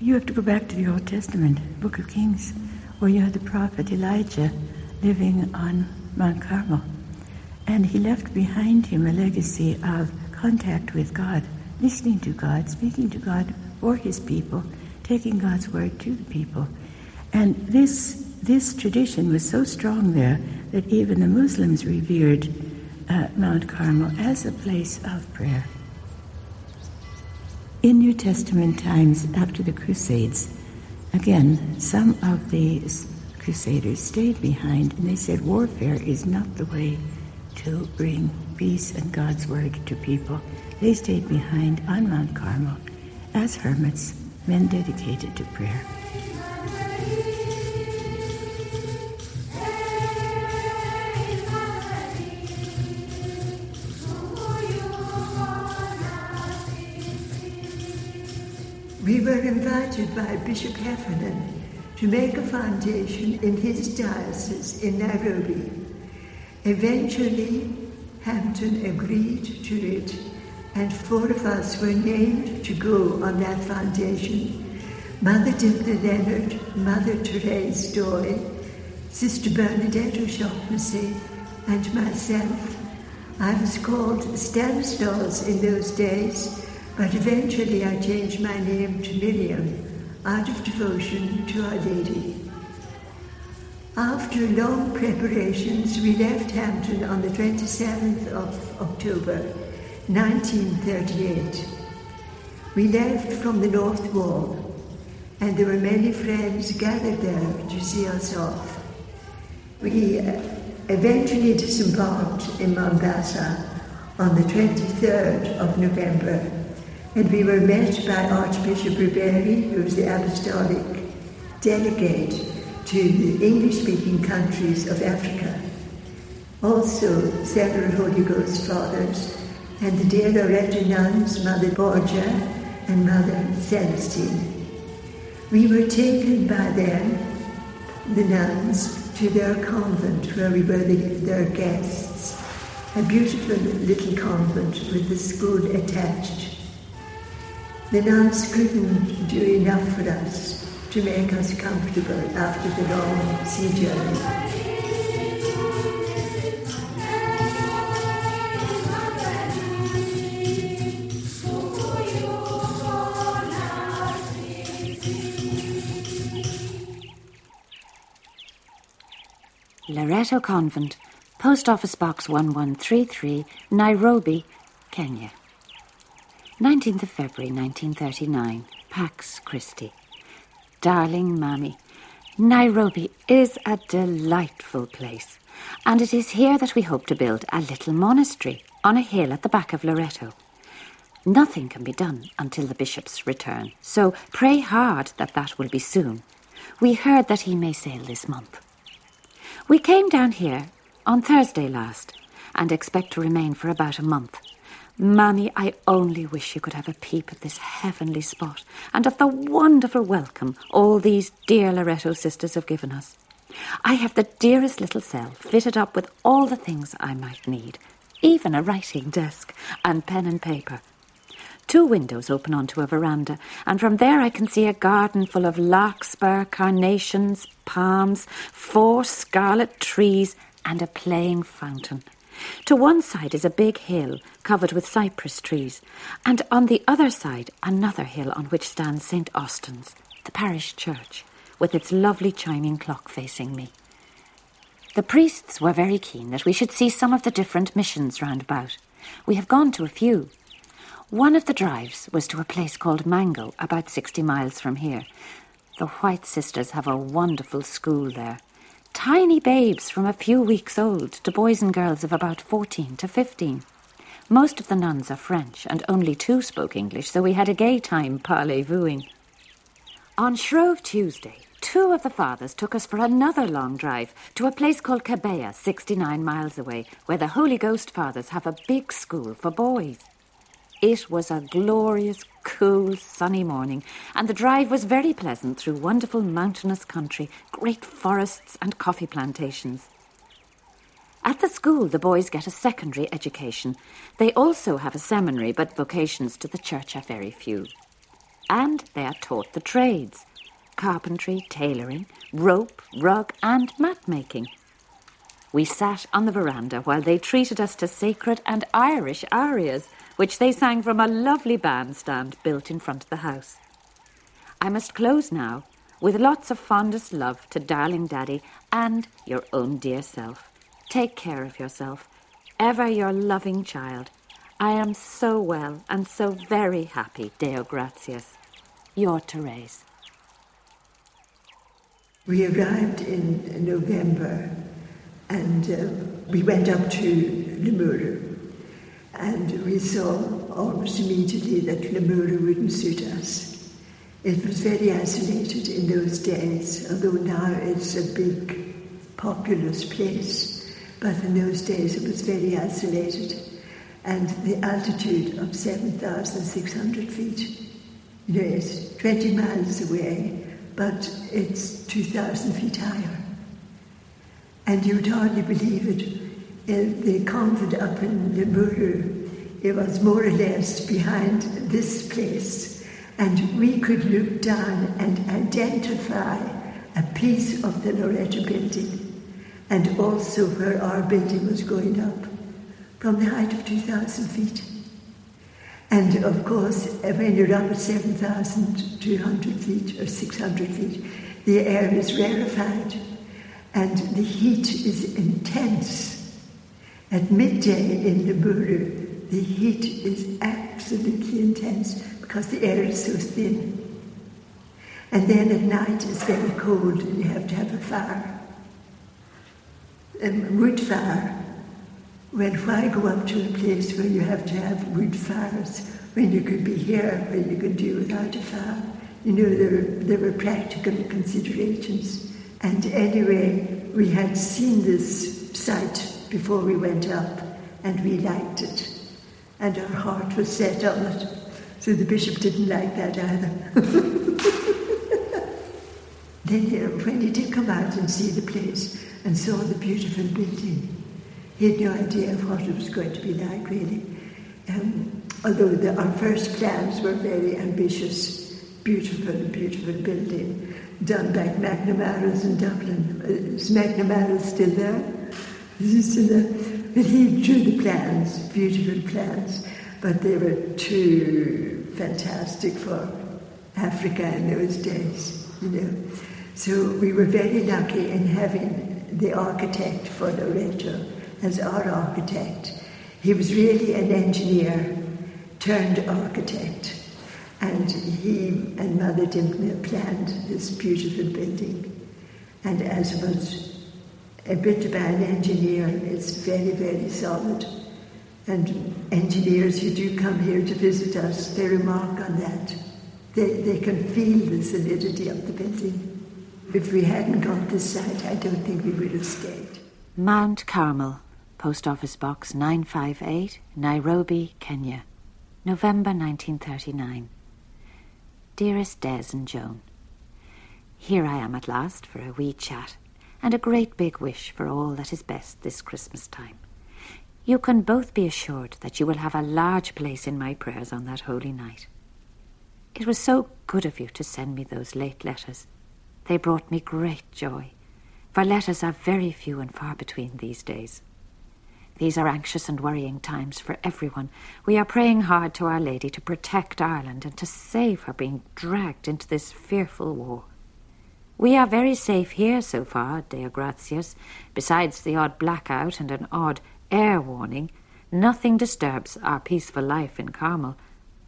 You have to go back to the Old Testament, Book of Kings, where you had the prophet Elijah living on Mount Carmel. And he left behind him a legacy of contact with God, listening to God, speaking to God for his people, taking God's word to the people. And this, this tradition was so strong there that even the Muslims revered uh, Mount Carmel as a place of prayer. In New Testament times, after the Crusades, again, some of the crusaders stayed behind and they said warfare is not the way to bring peace and God's word to people. They stayed behind on Mount Carmel as hermits, men dedicated to prayer. We were invited by Bishop Heffernan to make a foundation in his diocese in Nairobi. Eventually, Hampton agreed to it, and four of us were named to go on that foundation. Mother Dympna Leonard, Mother Therese Doy, Sister Bernadette O'Shaughnessy, and myself. I was called Stanislaus in those days, but eventually I changed my name to Miriam out of devotion to Our Lady. After long preparations, we left Hampton on the 27th of October 1938. We left from the North Wall, and there were many friends gathered there to see us off. We uh, eventually disembarked in Mombasa on the 23rd of November, and we were met by Archbishop Riberi, who was the apostolic delegate to the English speaking countries of Africa. Also, several Holy Ghost fathers and the dear Loreto nuns, Mother Borgia and Mother Celestine. We were taken by them, the nuns, to their convent where we were the, their guests. A beautiful little convent with the school attached. The nuns couldn't do enough for us to make us comfortable after the long sea journey. Loreto Convent, Post Office Box 1133, Nairobi, Kenya. 19th of February 1939, Pax Christi. Darling Mammy, Nairobi is a delightful place, and it is here that we hope to build a little monastery on a hill at the back of Loreto. Nothing can be done until the bishop's return, so pray hard that that will be soon. We heard that he may sail this month. We came down here on Thursday last and expect to remain for about a month. Mammy, I only wish you could have a peep at this heavenly spot and of the wonderful welcome all these dear Loreto sisters have given us. I have the dearest little cell fitted up with all the things I might need, even a writing desk and pen and paper. Two windows open onto a veranda, and from there I can see a garden full of larkspur, carnations, palms, four scarlet trees, and a playing fountain. To one side is a big hill covered with cypress trees, and on the other side another hill on which stands St. Austin's, the parish church, with its lovely chiming clock facing me. The priests were very keen that we should see some of the different missions round about. We have gone to a few. One of the drives was to a place called Mango, about 60 miles from here. The White Sisters have a wonderful school there. Tiny babes from a few weeks old to boys and girls of about 14 to 15. Most of the nuns are French, and only two spoke English, so we had a gay time parlez-vousing. On Shrove Tuesday, two of the fathers took us for another long drive to a place called Kabaa, 69 miles away, where the Holy Ghost fathers have a big school for boys. It was a glorious, cool, sunny morning, and the drive was very pleasant through wonderful mountainous country, great forests, and coffee plantations. At the school, the boys get a secondary education. They also have a seminary, but vocations to the church are very few. And they are taught the trades carpentry, tailoring, rope, rug, and mat making. We sat on the veranda while they treated us to sacred and Irish arias, which they sang from a lovely bandstand built in front of the house. I must close now with lots of fondest love to darling Daddy and your own dear self. Take care of yourself. Ever your loving child. I am so well and so very happy, Deo gratias. Your Therese. We arrived in November and uh, we went up to Limuru and we saw almost immediately that Limuru wouldn't suit us. It was very isolated in those days, although now it's a big, populous place. But in those days it was very isolated. And the altitude of 7,600 feet, you know, it's 20 miles away, but it's 2,000 feet higher. And you'd hardly believe it. The convent up in Limuru, it was more or less behind this place. And we could look down and identify a piece of the Loreto building and also where our building was going up from the height of 2,000 feet. And of course, when you're up at 7,200 feet or 600 feet, the air is rarefied and the heat is intense. At midday in Limuru, the heat is absolutely intense because the air is so thin. And then at night it's very cold and you have to have a fire. Um, wood fire. When why go up to a place where you have to have wood fires when you could be here, where you could do without a fire? You know, there there were practical considerations. And anyway, we had seen this site before we went up, and we liked it. And our heart was set on it. So the bishop didn't like that either. then, uh, when he did come out and see the place and saw the beautiful building, he had no idea of what it was going to be like, really. Um, although the, our first plans were very ambitious, beautiful, beautiful building done by McNamara's in Dublin. Is McNamara still there? Is he still there? But he drew the plans, beautiful plans, but they were too fantastic for Africa in those days, you know. So we were very lucky in having the architect for Loreto as our architect. He was really an engineer turned architect. And he and Mother Dympna planned this beautiful building. And as was a bit by an engineer, it's very, very solid. And engineers who do come here to visit us, they remark on that. They, they can feel the solidity of the building. If we hadn't got this site, I don't think we would have stayed. Mount Carmel, Post Office Box 958, Nairobi, Kenya, November 1939. Dearest Des and Joan, Here I am at last for a wee chat and a great big wish for all that is best this Christmas time. You can both be assured that you will have a large place in my prayers on that holy night. It was so good of you to send me those late letters. They brought me great joy, for letters are very few and far between these days. These are anxious and worrying times for everyone. We are praying hard to Our Lady to protect Ireland and to save her being dragged into this fearful war. We are very safe here so far, Deo gratias. Besides the odd blackout and an odd air warning, nothing disturbs our peaceful life in Carmel.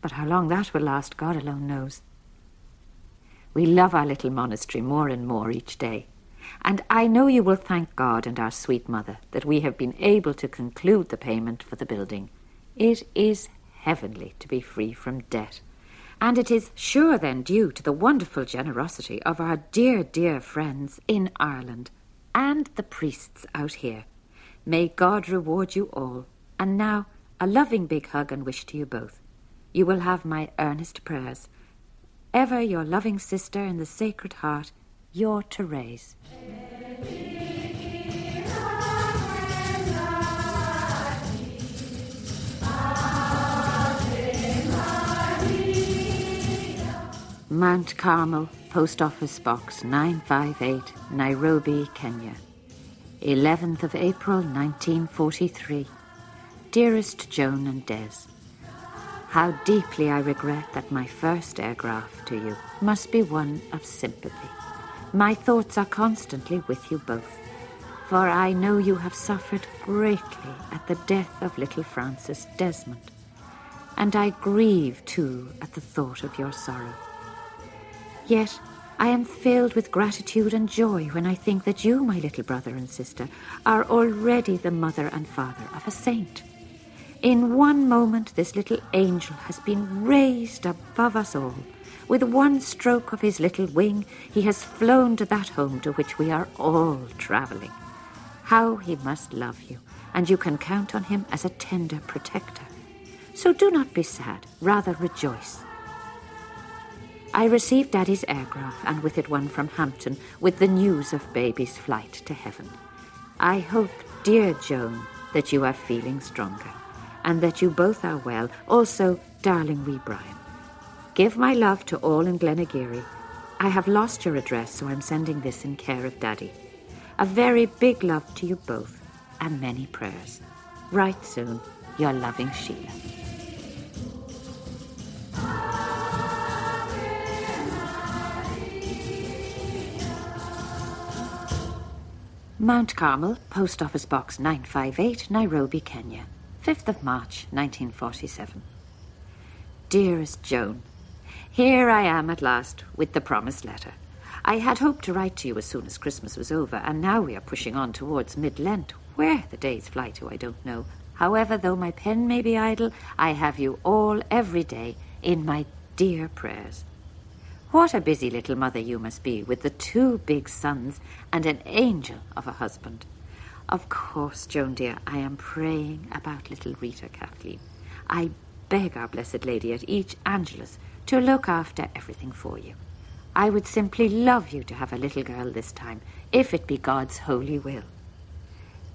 But how long that will last, God alone knows. We love our little monastery more and more each day. And I know you will thank God and our sweet mother that we have been able to conclude the payment for the building. It is heavenly to be free from debt. And it is sure then due to the wonderful generosity of our dear, dear friends in Ireland and the priests out here. May God reward you all. And now, a loving big hug and wish to you both. You will have my earnest prayers. Ever your loving sister in the Sacred Heart, your Therese. Mount Carmel, Post Office Box 958, Nairobi, Kenya. 11th of April 1943. Dearest Joan and Des, how deeply I regret that my first airgraph to you must be one of sympathy. My thoughts are constantly with you both, for I know you have suffered greatly at the death of little Francis Desmond, and I grieve too at the thought of your sorrow. Yet I am filled with gratitude and joy when I think that you, my little brother and sister, are already the mother and father of a saint. In one moment, this little angel has been raised above us all. With one stroke of his little wing, he has flown to that home to which we are all travelling. How he must love you, and you can count on him as a tender protector. So do not be sad, rather rejoice. I received Daddy's airgraph and with it one from Hampton with the news of baby's flight to heaven. I hope, dear Joan, that you are feeling stronger and that you both are well. Also, darling wee Brian. Give my love to all in Glenageary. I have lost your address, so I'm sending this in care of Daddy. A very big love to you both and many prayers. Write soon, your loving Sheila. Mount Carmel, Post Office Box 958, Nairobi, Kenya. 5th of March, 1947. Dearest Joan, here I am at last with the promised letter. I had hoped to write to you as soon as Christmas was over, and now we are pushing on towards mid Lent. Where the days fly to, I don't know. However, though my pen may be idle, I have you all every day in my dear prayers. What a busy little mother you must be with the two big sons and an angel of a husband. Of course, Joan dear, I am praying about little Rita Kathleen. I beg our Blessed Lady at each Angelus to look after everything for you. I would simply love you to have a little girl this time, if it be God's holy will.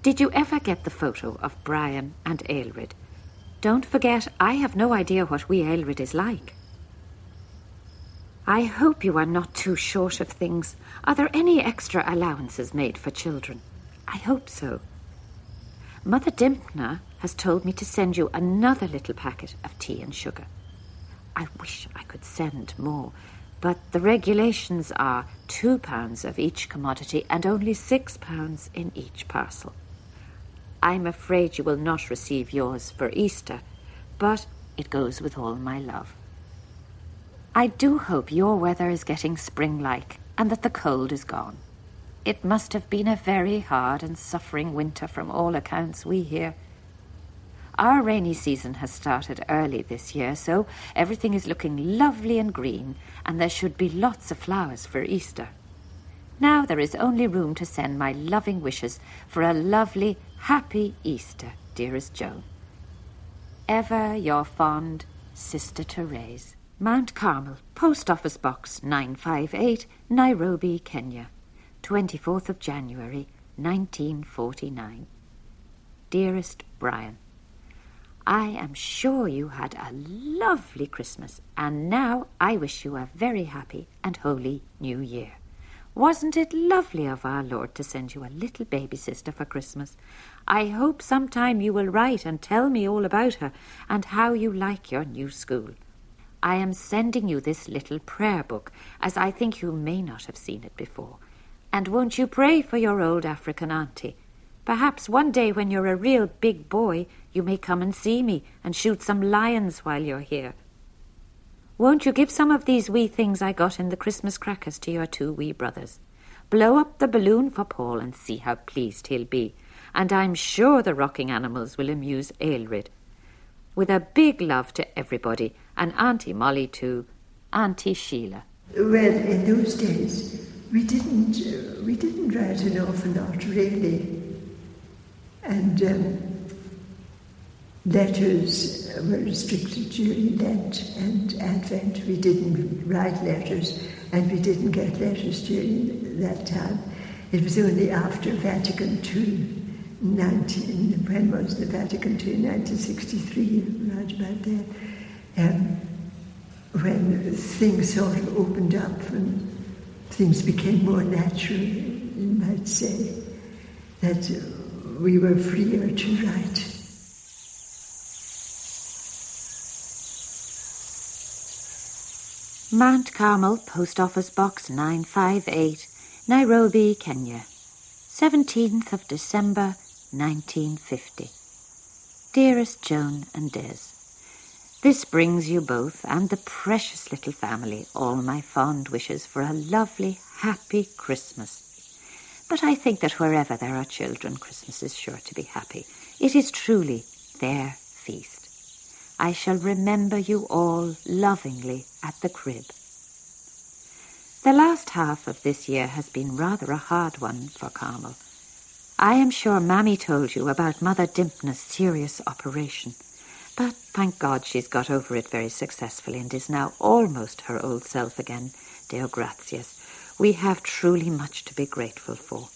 Did you ever get the photo of Brian and Aelred? Don't forget, I have no idea what wee Aelred is like. I hope you are not too short of things. Are there any extra allowances made for children? I hope so. Mother Dympna has told me to send you another little packet of tea and sugar. I wish I could send more, but the regulations are two pounds of each commodity and only six pounds in each parcel. I'm afraid you will not receive yours for Easter, but it goes with all my love. I do hope your weather is getting spring like and that the cold is gone. It must have been a very hard and suffering winter from all accounts we hear. Our rainy season has started early this year, so everything is looking lovely and green, and there should be lots of flowers for Easter. Now there is only room to send my loving wishes for a lovely, happy Easter, dearest Joan. Ever your fond Sister Therese. Mount Carmel, Post Office Box 958, Nairobi, Kenya. 24th of January, 1949. Dearest Brian, I am sure you had a lovely Christmas, and now I wish you a very happy and holy New Year. Wasn't it lovely of our Lord to send you a little baby sister for Christmas? I hope sometime you will write and tell me all about her and how you like your new school. I am sending you this little prayer book, as I think you may not have seen it before. And won't you pray for your old African auntie? Perhaps one day when you're a real big boy, you may come and see me and shoot some lions while you're here. Won't you give some of these wee things I got in the Christmas crackers to your two wee brothers? Blow up the balloon for Paul and see how pleased he'll be. And I'm sure the rocking animals will amuse Aelred. With a big love to everybody, and Auntie Molly too, Auntie Sheila. Well, in those days, we didn't uh, we didn't write an awful lot really, and um, letters were restricted during Lent and Advent. We didn't write letters, and we didn't get letters during that time. It was only after Vatican II, 19, when was the Vatican II? 1963, right about there. Um, when things sort of opened up and things became more natural, you might say, that we were freer to write. Mount Carmel, Post Office Box 958, Nairobi, Kenya. 17th of December 1950. Dearest Joan and Des, this brings you both and the precious little family all my fond wishes for a lovely, happy Christmas. But I think that wherever there are children, Christmas is sure to be happy. It is truly their feast. I shall remember you all lovingly at the crib. The last half of this year has been rather a hard one for Carmel. I am sure Mammy told you about Mother Dympna's serious operation. But thank God she's got over it very successfully and is now almost her old self again. Deo gratias. We have truly much to be grateful for.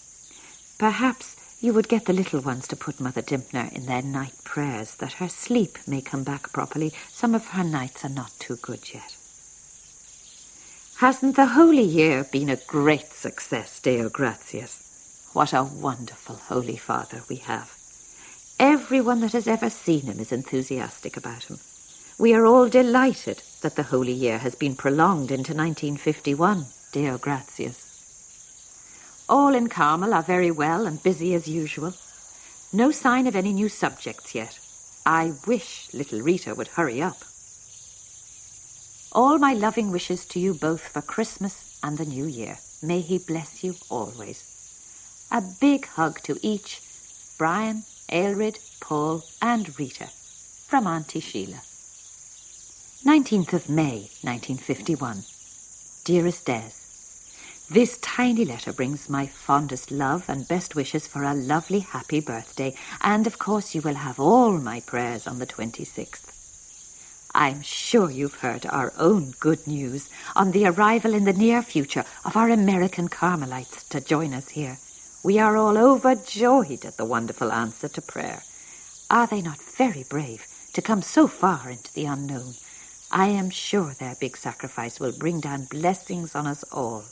Perhaps you would get the little ones to put Mother Dympna in their night prayers that her sleep may come back properly. Some of her nights are not too good yet. Hasn't the Holy Year been a great success, Deo gratias? What a wonderful Holy Father we have. Everyone that has ever seen him is enthusiastic about him. We are all delighted that the Holy Year has been prolonged into 1951. Deo gratias. All in Carmel are very well and busy as usual. No sign of any new subjects yet. I wish little Rita would hurry up. All my loving wishes to you both for Christmas and the New Year. May he bless you always. A big hug to each. Brian, Aelred, Paul, and Rita. From Auntie Sheila. 19th of May, 1951. Dearest Des, this tiny letter brings my fondest love and best wishes for a lovely, happy birthday, and of course you will have all my prayers on the 26th. I'm sure you've heard our own good news on the arrival in the near future of our American Carmelites to join us here. We are all overjoyed at the wonderful answer to prayer. Are they not very brave to come so far into the unknown? I am sure their big sacrifice will bring down blessings on us all.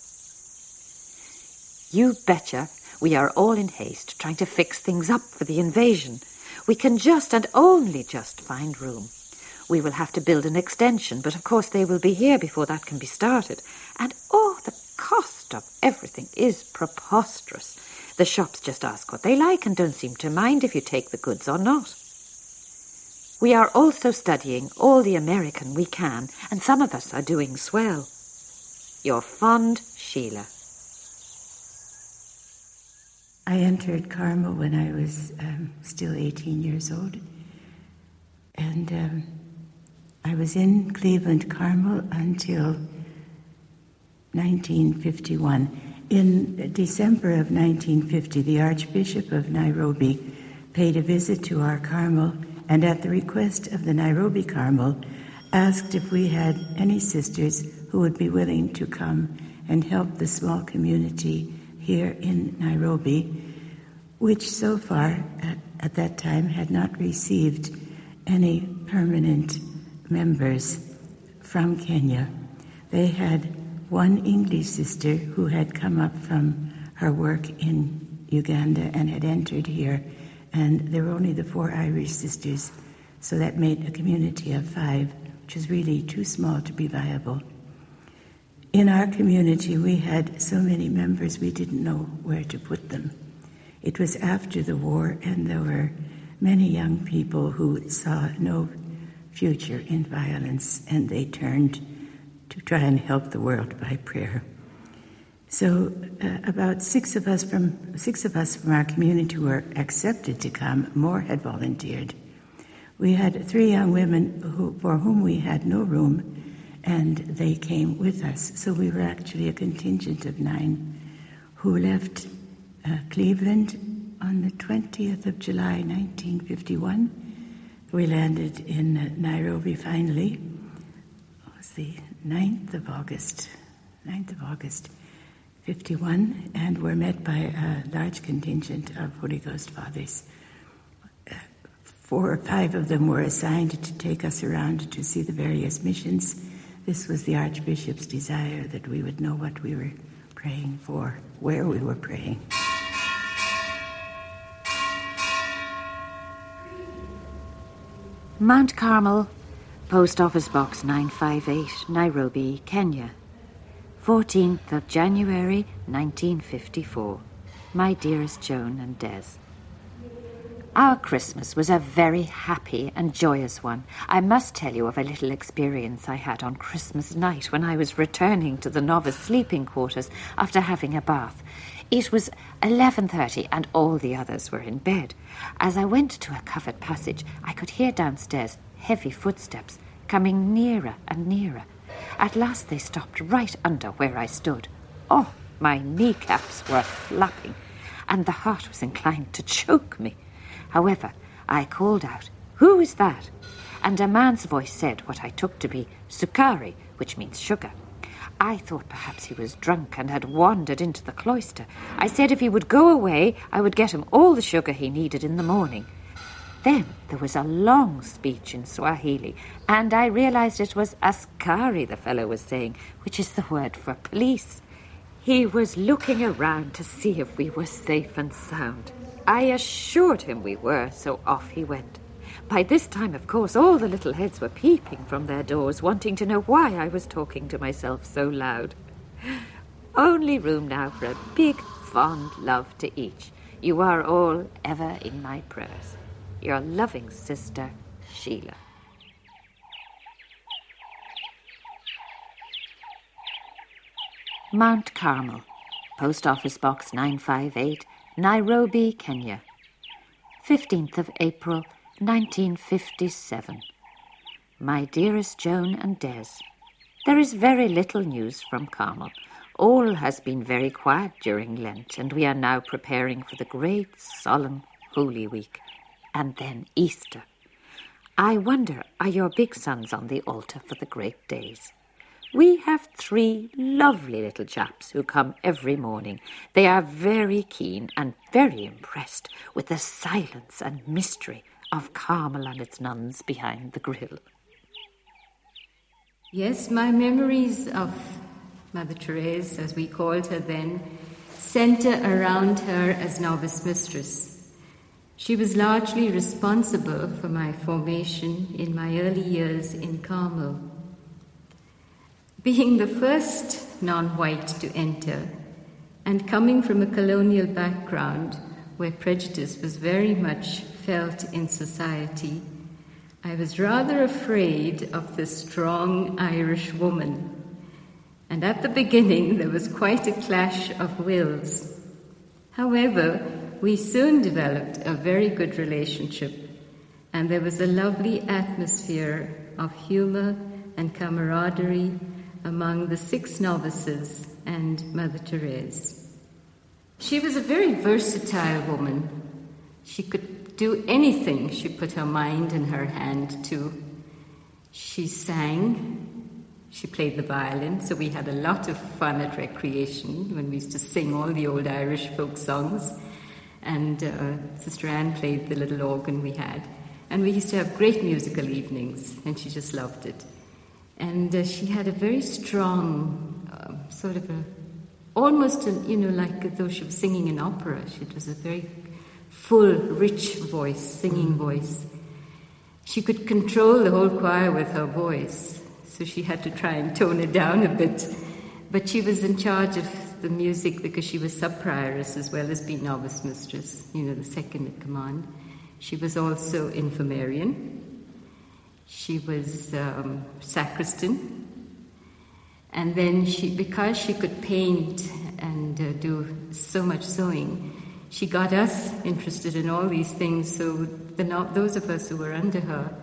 You betcha we are all in haste trying to fix things up for the invasion. We can just and only just find room. We will have to build an extension, but of course they will be here before that can be started. And oh, cost of everything is preposterous. The shops just ask what they like and don't seem to mind if you take the goods or not. We are also studying all the American we can, and some of us are doing swell. Your fond Sheila. I entered Carmel when I was um, still 18 years old. And um, I was in Cleveland Carmel until 1951. In December of 1950, the Archbishop of Nairobi paid a visit to our Carmel and, at the request of the Nairobi Carmel, asked if we had any sisters who would be willing to come and help the small community here in Nairobi, which so far at, at that time had not received any permanent members from Kenya. They had one English sister who had come up from her work in Uganda and had entered here, and there were only the four Irish sisters, so that made a community of five, which was really too small to be viable. In our community, we had so many members we didn't know where to put them. It was after the war, and there were many young people who saw no future in violence, and they turned to try and help the world by prayer. So uh, about six of us from six of us from our community were accepted to come. More had volunteered. We had three young women who, for whom we had no room, and they came with us. So we were actually a contingent of nine who left uh, Cleveland on the 20th of July 1951. We landed in Nairobi finally. Was the 9th of August. 9th of August. 51 and were met by a large contingent of Holy Ghost fathers. Uh, four or five of them were assigned to take us around to see the various missions. This was the Archbishop's desire that we would know what we were praying for, where we were praying. Mount Carmel, Post Office Box 958, Nairobi, Kenya. 14th of January 1954. My dearest Joan and Des. Our Christmas was a very happy and joyous one. I must tell you of a little experience I had on Christmas night when I was returning to the novice sleeping quarters after having a bath. It was 11:30 and all the others were in bed. As I went to a covered passage, I could hear downstairs heavy footsteps coming nearer and nearer. At last they stopped right under where I stood. Oh, my kneecaps were flapping, and the heart was inclined to choke me. However, I called out, Who is that? And a man's voice said what I took to be sukari, which means sugar. I thought perhaps he was drunk and had wandered into the cloister. I said if he would go away, I would get him all the sugar he needed in the morning. Then there was a long speech in Swahili, and I realized it was askari the fellow was saying, which is the word for police. He was looking around to see if we were safe and sound. I assured him we were, so off he went. By this time, of course, all the little heads were peeping from their doors, wanting to know why I was talking to myself so loud. Only room now for a big, fond love to each. You are all ever in my prayers. Your loving sister, Sheila. Mount Carmel, Post Office Box 958, Nairobi, Kenya. 15th of April, 1957. My dearest Joan and Des, there is very little news from Carmel. All has been very quiet during Lent, and we are now preparing for the great, solemn Holy Week and then Easter. I wonder, are your big sons on the altar for the great days? We have three lovely little chaps who come every morning. They are very keen and very impressed with the silence and mystery of Carmel and its nuns behind the grill. Yes, my memories of Mother Therese, as we called her then, center around her as novice mistress. She was largely responsible for my formation in my early years in Carmel. Being the first non white to enter, and coming from a colonial background where prejudice was very much felt in society, I was rather afraid of the strong Irish woman. And at the beginning, there was quite a clash of wills. However, we soon developed a very good relationship, and there was a lovely atmosphere of humor and camaraderie among the six novices and Mother Therese. She was a very versatile woman. She could do anything she put her mind and her hand to. She sang, she played the violin, so we had a lot of fun at recreation when we used to sing all the old Irish folk songs and uh, Sister Anne played the little organ we had. And we used to have great musical evenings, and she just loved it. And uh, she had a very strong, uh, sort of a, almost, a, you know, like though she was singing an opera. She, it was a very full, rich voice, singing voice. She could control the whole choir with her voice, so she had to try and tone it down a bit. But she was in charge of the music because she was sub prioress as well as being novice mistress, you know, the second in command. She was also infirmarian. She was um, sacristan. And then she, because she could paint and uh, do so much sewing. She got us interested in all these things, so the, those of us who were under her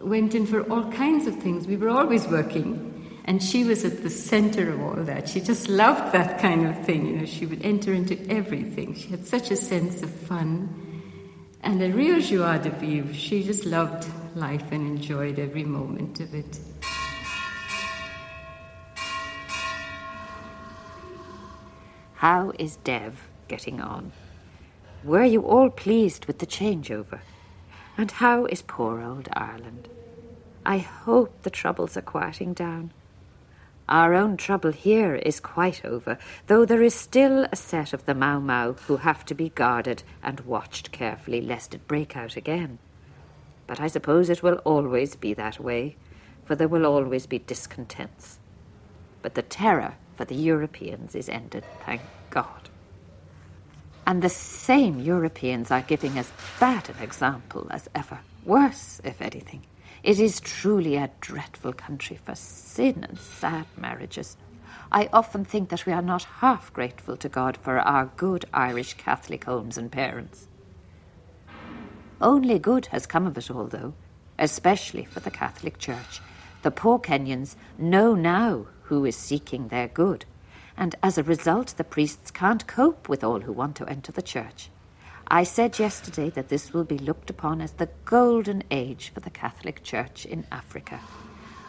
went in for all kinds of things. We were always working. And she was at the center of all that. She just loved that kind of thing. You know, she would enter into everything. She had such a sense of fun and a real joie de vivre. She just loved life and enjoyed every moment of it. How is Dev getting on? Were you all pleased with the changeover? And how is poor old Ireland? I hope the troubles are quieting down. Our own trouble here is quite over, though there is still a set of the Mau Mau who have to be guarded and watched carefully lest it break out again. But I suppose it will always be that way, for there will always be discontents. But the terror for the Europeans is ended, thank God. And the same Europeans are giving as bad an example as ever, worse, if anything. It is truly a dreadful country for sin and sad marriages. I often think that we are not half grateful to God for our good Irish Catholic homes and parents. Only good has come of it all, though, especially for the Catholic Church. The poor Kenyans know now who is seeking their good, and as a result, the priests can't cope with all who want to enter the Church. I said yesterday that this will be looked upon as the golden age for the Catholic Church in Africa.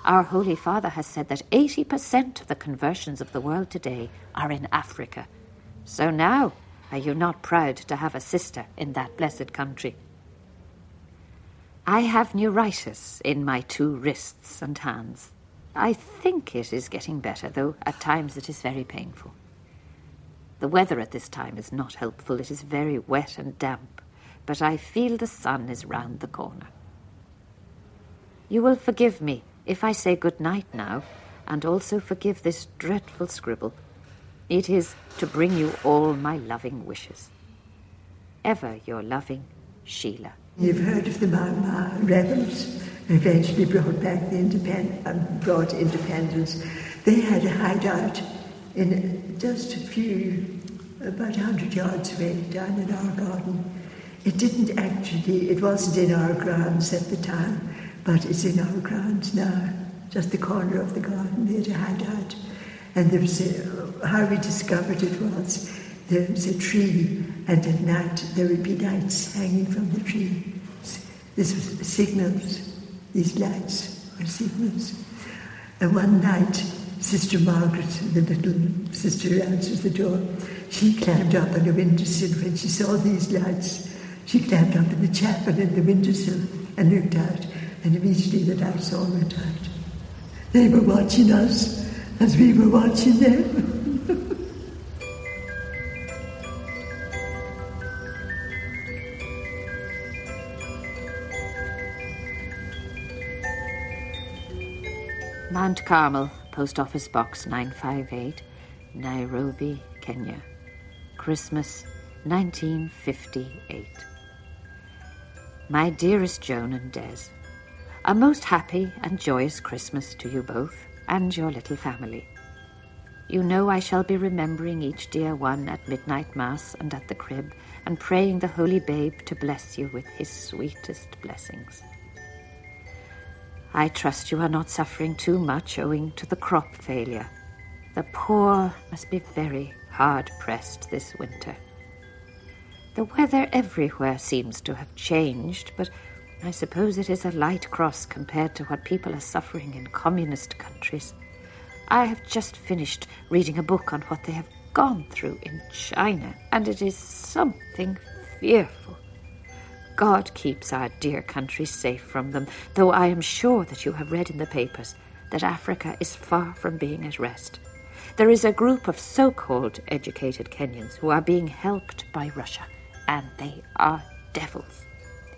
Our Holy Father has said that 80% of the conversions of the world today are in Africa. So now, are you not proud to have a sister in that blessed country? I have neuritis in my two wrists and hands. I think it is getting better, though at times it is very painful. The weather at this time is not helpful. It is very wet and damp, but I feel the sun is round the corner. You will forgive me if I say good night now, and also forgive this dreadful scribble. It is to bring you all my loving wishes. Ever your loving Sheila. You've heard of the Mau rebels, eventually brought back the independ- um, brought independence. They had a hideout in just a few, about 100 yards away, down in our garden. It didn't actually, it wasn't in our grounds at the time, but it's in our grounds now, just the corner of the garden. there to hide out. And there was a, how we discovered it was there was a tree, and at night there would be lights hanging from the tree. This was signals, these lights were signals. And one night Sister Margaret, the little sister who answers the door, she climbed up on the windowsill when she saw these lights. She climbed up in the chapel in the windowsill and looked out, and immediately the lights all went out. They were watching us as we were watching them. Mount Carmel, Post Office Box 958, Nairobi, Kenya. Christmas 1958. My dearest Joan and Des, a most happy and joyous Christmas to you both and your little family. You know I shall be remembering each dear one at midnight mass and at the crib, and praying the Holy Babe to bless you with his sweetest blessings. I trust you are not suffering too much owing to the crop failure. The poor must be very hard pressed this winter. The weather everywhere seems to have changed, but I suppose it is a light cross compared to what people are suffering in communist countries. I have just finished reading a book on what they have gone through in China, and it is something fearful. God keeps our dear country safe from them, though I am sure that you have read in the papers that Africa is far from being at rest. There is a group of so called educated Kenyans who are being helped by Russia, and they are devils.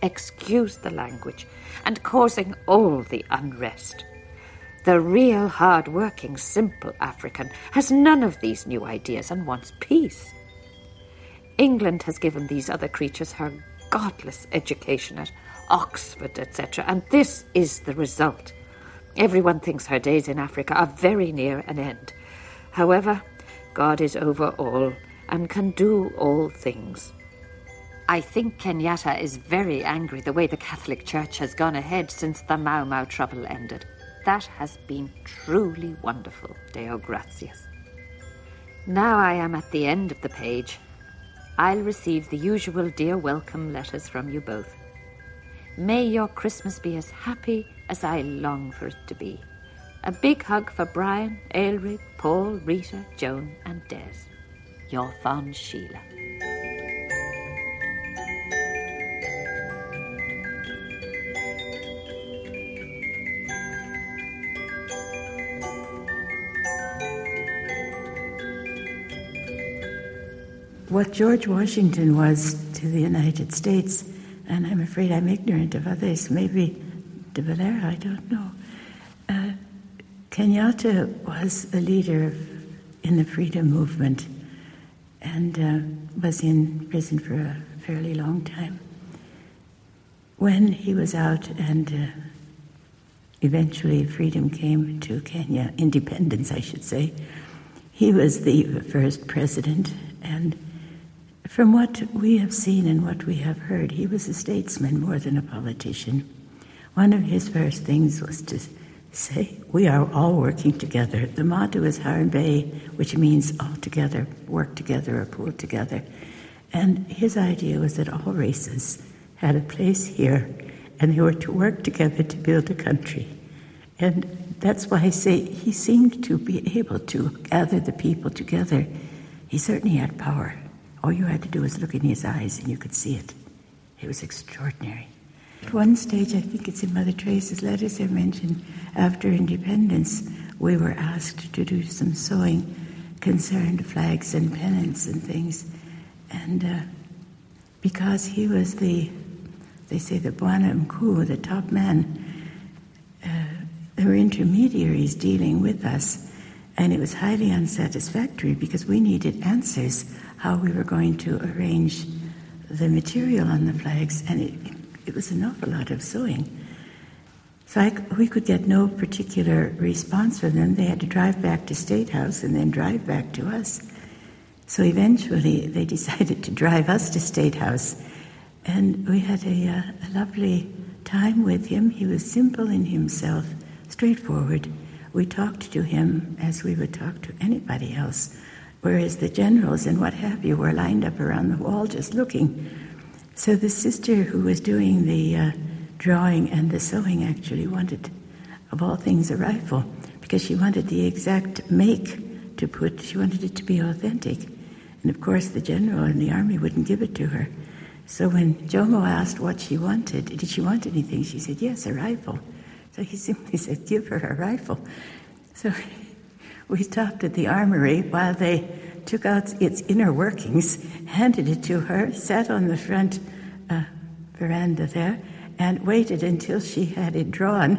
Excuse the language, and causing all the unrest. The real hard working, simple African has none of these new ideas and wants peace. England has given these other creatures her godless education at Oxford, etc. And this is the result. Everyone thinks her days in Africa are very near an end. However, God is over all and can do all things. I think Kenyatta is very angry the way the Catholic Church has gone ahead since the Mau Mau trouble ended. That has been truly wonderful, Deo gratias. Now I am at the end of the page. I'll receive the usual dear welcome letters from you both. May your Christmas be as happy as I long for it to be. A big hug for Brian, Aelred, Paul, Rita, Joan, and Des. Your fond Sheila. What George Washington was to the United States, and I'm afraid I'm ignorant of others, maybe de Valera, I don't know. Uh, Kenyatta was a leader in the freedom movement and uh, was in prison for a fairly long time. When he was out and uh, eventually freedom came to Kenya, independence, I should say, he was the first president and from what we have seen and what we have heard, he was a statesman more than a politician. One of his first things was to say, We are all working together. The motto is Harambee, which means all together, work together, or pull together. And his idea was that all races had a place here and they were to work together to build a country. And that's why I say he seemed to be able to gather the people together. He certainly had power. All you had to do was look in his eyes and you could see it. It was extraordinary. At one stage, I think it's in Mother Therese's letters I mentioned, after independence, we were asked to do some sewing concerned flags and pennants and things. And uh, because he was the, they say, the Bwana Mkuu, the top man, uh, there were intermediaries dealing with us. And it was highly unsatisfactory because we needed answers how we were going to arrange the material on the flags, and it, it was an awful lot of sewing. So I, we could get no particular response from them. They had to drive back to State House and then drive back to us. So eventually, they decided to drive us to State House, and we had a, uh, a lovely time with him. He was simple in himself, straightforward. We talked to him as we would talk to anybody else whereas the generals and what have you were lined up around the wall just looking. So the sister who was doing the uh, drawing and the sewing actually wanted, of all things, a rifle because she wanted the exact make to put, she wanted it to be authentic. And of course, the general in the army wouldn't give it to her. So when Jomo asked what she wanted, did she want anything? She said, yes, a rifle. So he simply said, give her a rifle. So we stopped at the armory while they took out its inner workings, handed it to her, sat on the front uh, veranda there, and waited until she had it drawn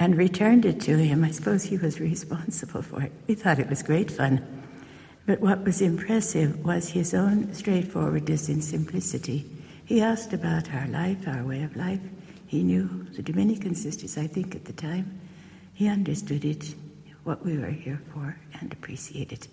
and returned it to him. I suppose he was responsible for it. We thought it was great fun. But what was impressive was his own straightforwardness and simplicity. He asked about our life, our way of life. He knew the Dominican sisters, I think, at the time. He understood it what we were here for and appreciate it.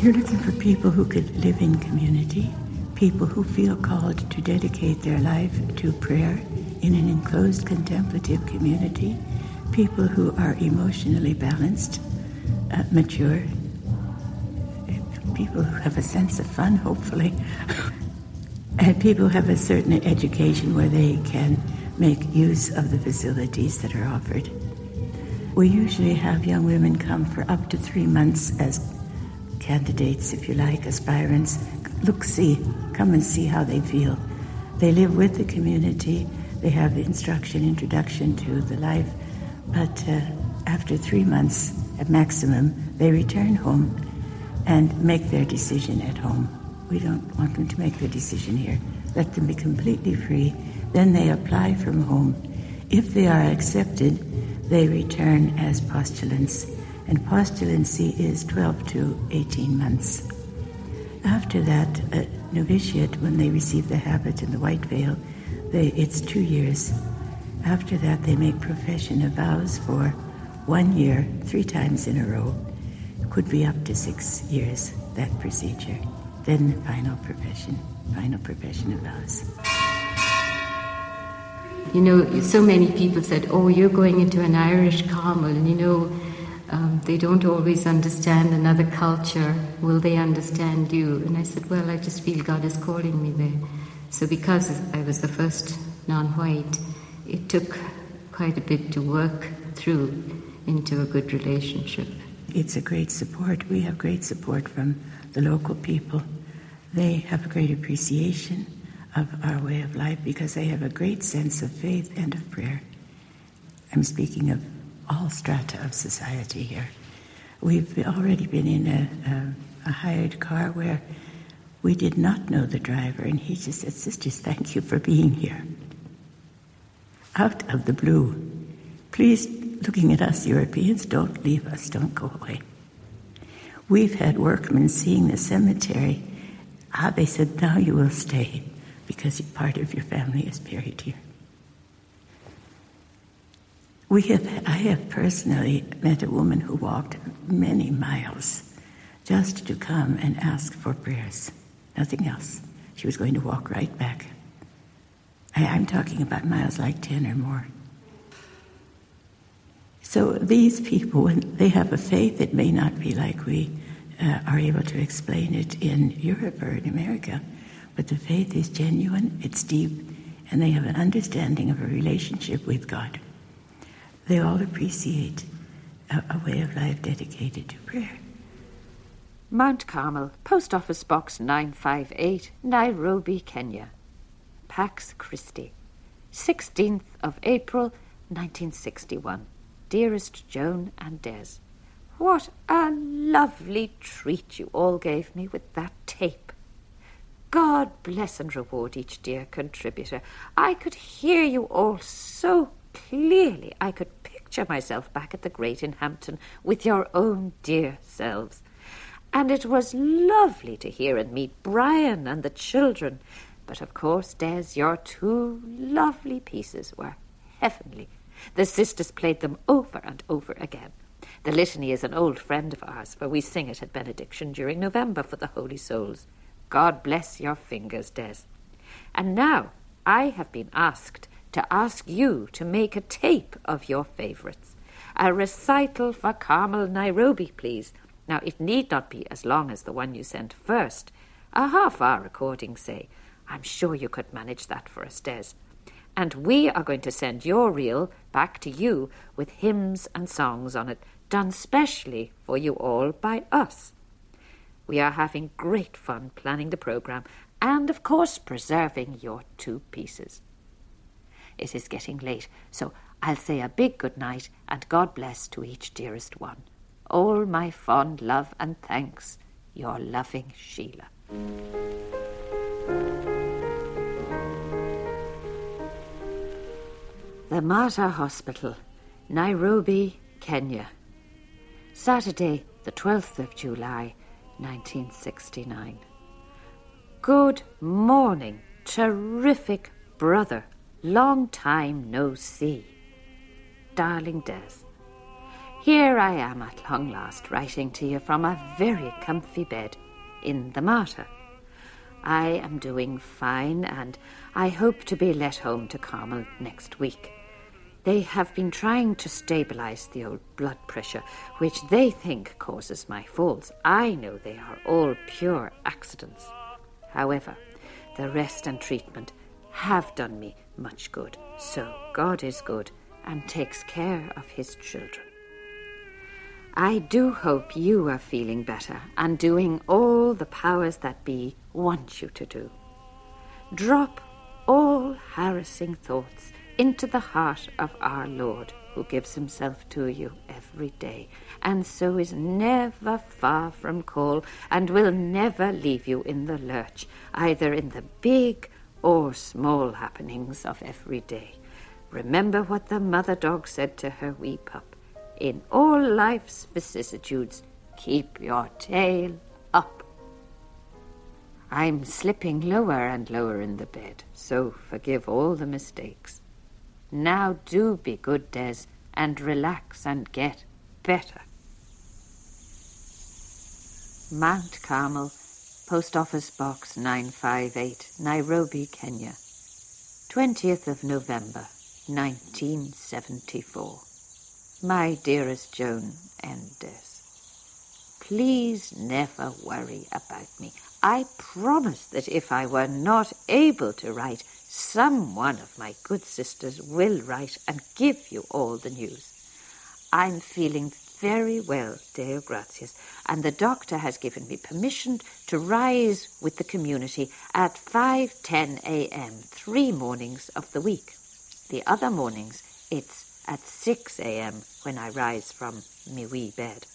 You're looking for people who could live in community, people who feel called to dedicate their life to prayer in an enclosed contemplative community, people who are emotionally balanced, uh, mature, people who have a sense of fun, hopefully, and people who have a certain education where they can make use of the facilities that are offered. We usually have young women come for up to three months as candidates, if you like, aspirants. Look, see, come and see how they feel. They live with the community, they have instruction, introduction to the life, but uh, after three months at maximum, they return home and make their decision at home. We don't want them to make their decision here. Let them be completely free. Then they apply from home. If they are accepted, they return as postulants, and postulancy is 12 to 18 months. After that, a novitiate, when they receive the habit and the white veil, they, it's two years. After that, they make profession of vows for one year, three times in a row. Could be up to six years, that procedure. Then the final profession, final profession of vows. You know, so many people said, Oh, you're going into an Irish Carmel, and you know, um, they don't always understand another culture. Will they understand you? And I said, Well, I just feel God is calling me there. So, because I was the first non white, it took quite a bit to work through into a good relationship. It's a great support. We have great support from the local people. They have a great appreciation of our way of life because they have a great sense of faith and of prayer. I'm speaking of all strata of society here. We've already been in a, a, a hired car where we did not know the driver, and he just said, Sisters, thank you for being here. Out of the blue. Please, looking at us Europeans, don't leave us, don't go away. We've had workmen seeing the cemetery. Ah, they said, now you will stay because part of your family is buried here. We have, I have personally met a woman who walked many miles just to come and ask for prayers, nothing else. She was going to walk right back. I, I'm talking about miles like 10 or more. So these people, when they have a faith, it may not be like we uh, are able to explain it in Europe or in America, but the faith is genuine, it's deep, and they have an understanding of a relationship with God they all appreciate a, a way of life dedicated to prayer. Mount Carmel, Post Office Box 958, Nairobi, Kenya. Pax Christi, 16th of April, 1961. Dearest Joan and Des, what a lovely treat you all gave me with that tape. God bless and reward each dear contributor. I could hear you all so clearly I could picture myself back at the Great in Hampton with your own dear selves. And it was lovely to hear and meet Brian and the children. But of course, Des, your two lovely pieces were heavenly. The sisters played them over and over again. The litany is an old friend of ours, for we sing it at benediction during November for the holy souls. God bless your fingers, Des. And now I have been asked to ask you to make a tape of your favourites. A recital for Carmel, Nairobi, please. Now, it need not be as long as the one you sent first. A half hour recording, say. I'm sure you could manage that for us, Des. And we are going to send your reel back to you with hymns and songs on it, done specially for you all by us. We are having great fun planning the programme and, of course, preserving your two pieces. It is getting late, so I'll say a big good night and God bless to each dearest one. All my fond love and thanks, your loving Sheila. The Mater Hospital, Nairobi, Kenya. Saturday, the 12th of July, 1969. Good morning, terrific brother Long time no see. Darling Des, here I am at long last writing to you from a very comfy bed in the Mater. I am doing fine and I hope to be let home to Carmel next week. They have been trying to stabilize the old blood pressure, which they think causes my falls. I know they are all pure accidents. However, the rest and treatment have done me much good. So God is good and takes care of his children. I do hope you are feeling better and doing all the powers that be want you to do. Drop all harassing thoughts into the heart of our Lord, who gives himself to you every day, and so is never far from call, and will never leave you in the lurch, either in the big or small happenings of every day. Remember what the mother dog said to her wee pup. In all life's vicissitudes, keep your tail up. I'm slipping lower and lower in the bed, so forgive all the mistakes. Now do be good, Des, and relax and get better. Mount Carmel, Post Office Box 958, Nairobi, Kenya. 20th of November, 1974. My dearest Joan and Des, please never worry about me. I promise that if I were not able to write, some one of my good sisters will write and give you all the news. I'm feeling very well, Deo gratias, and the doctor has given me permission to rise with the community at 5.10 a.m. three mornings of the week. The other mornings, it's at 6 a.m. when I rise from me wee bed.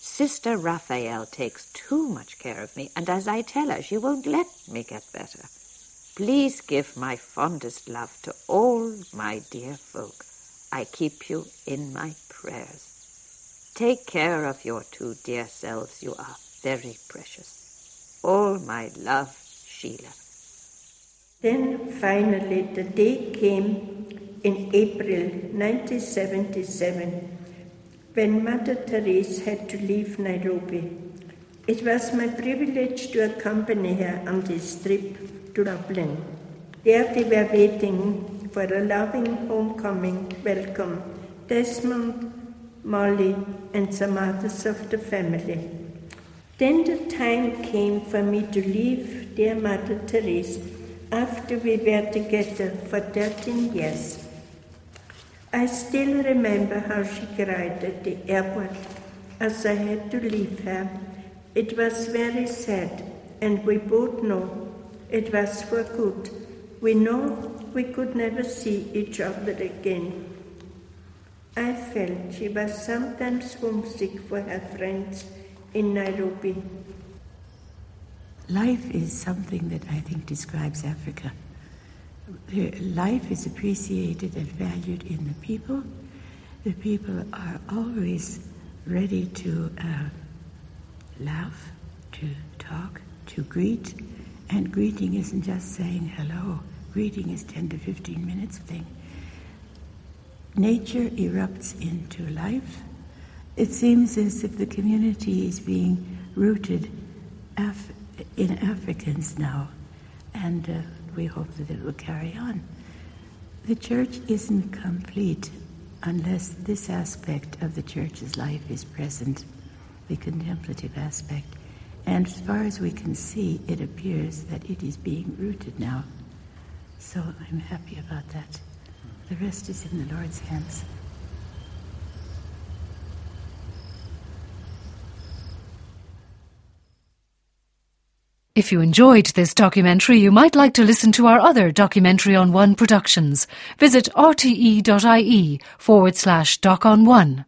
Sister Raphael takes too much care of me, and as I tell her, she won't let me get better. Please give my fondest love to all my dear folk. I keep you in my prayers. Take care of your two dear selves. You are very precious. All my love, Sheila. Then finally the day came in April 1977 when Mother Therese had to leave Nairobi. It was my privilege to accompany her on this trip to Dublin. There they were waiting for a loving homecoming welcome. Desmond Molly, and some others of the family. Then the time came for me to leave dear Mother Therese after we were together for 13 years. I still remember how she cried at the airport as I had to leave her. It was very sad, and we both know it was for good. We know we could never see each other again. I felt she was sometimes homesick for her friends in Nairobi. Life is something that I think describes Africa. Life is appreciated and valued in the people. The people are always ready to uh, laugh, to talk, to greet. And greeting isn't just saying hello. Greeting is 10 to 15 minutes thing nature erupts into life. It seems as if the community is being rooted Af- in Africans now, and uh, we hope that it will carry on. The church isn't complete unless this aspect of the church's life is present, the contemplative aspect. And as far as we can see, it appears that it is being rooted now. So I'm happy about that. The rest is in the Lord's hands. If you enjoyed this documentary, you might like to listen to our other Documentary on One productions. Visit rte.ie forward slash doc on one.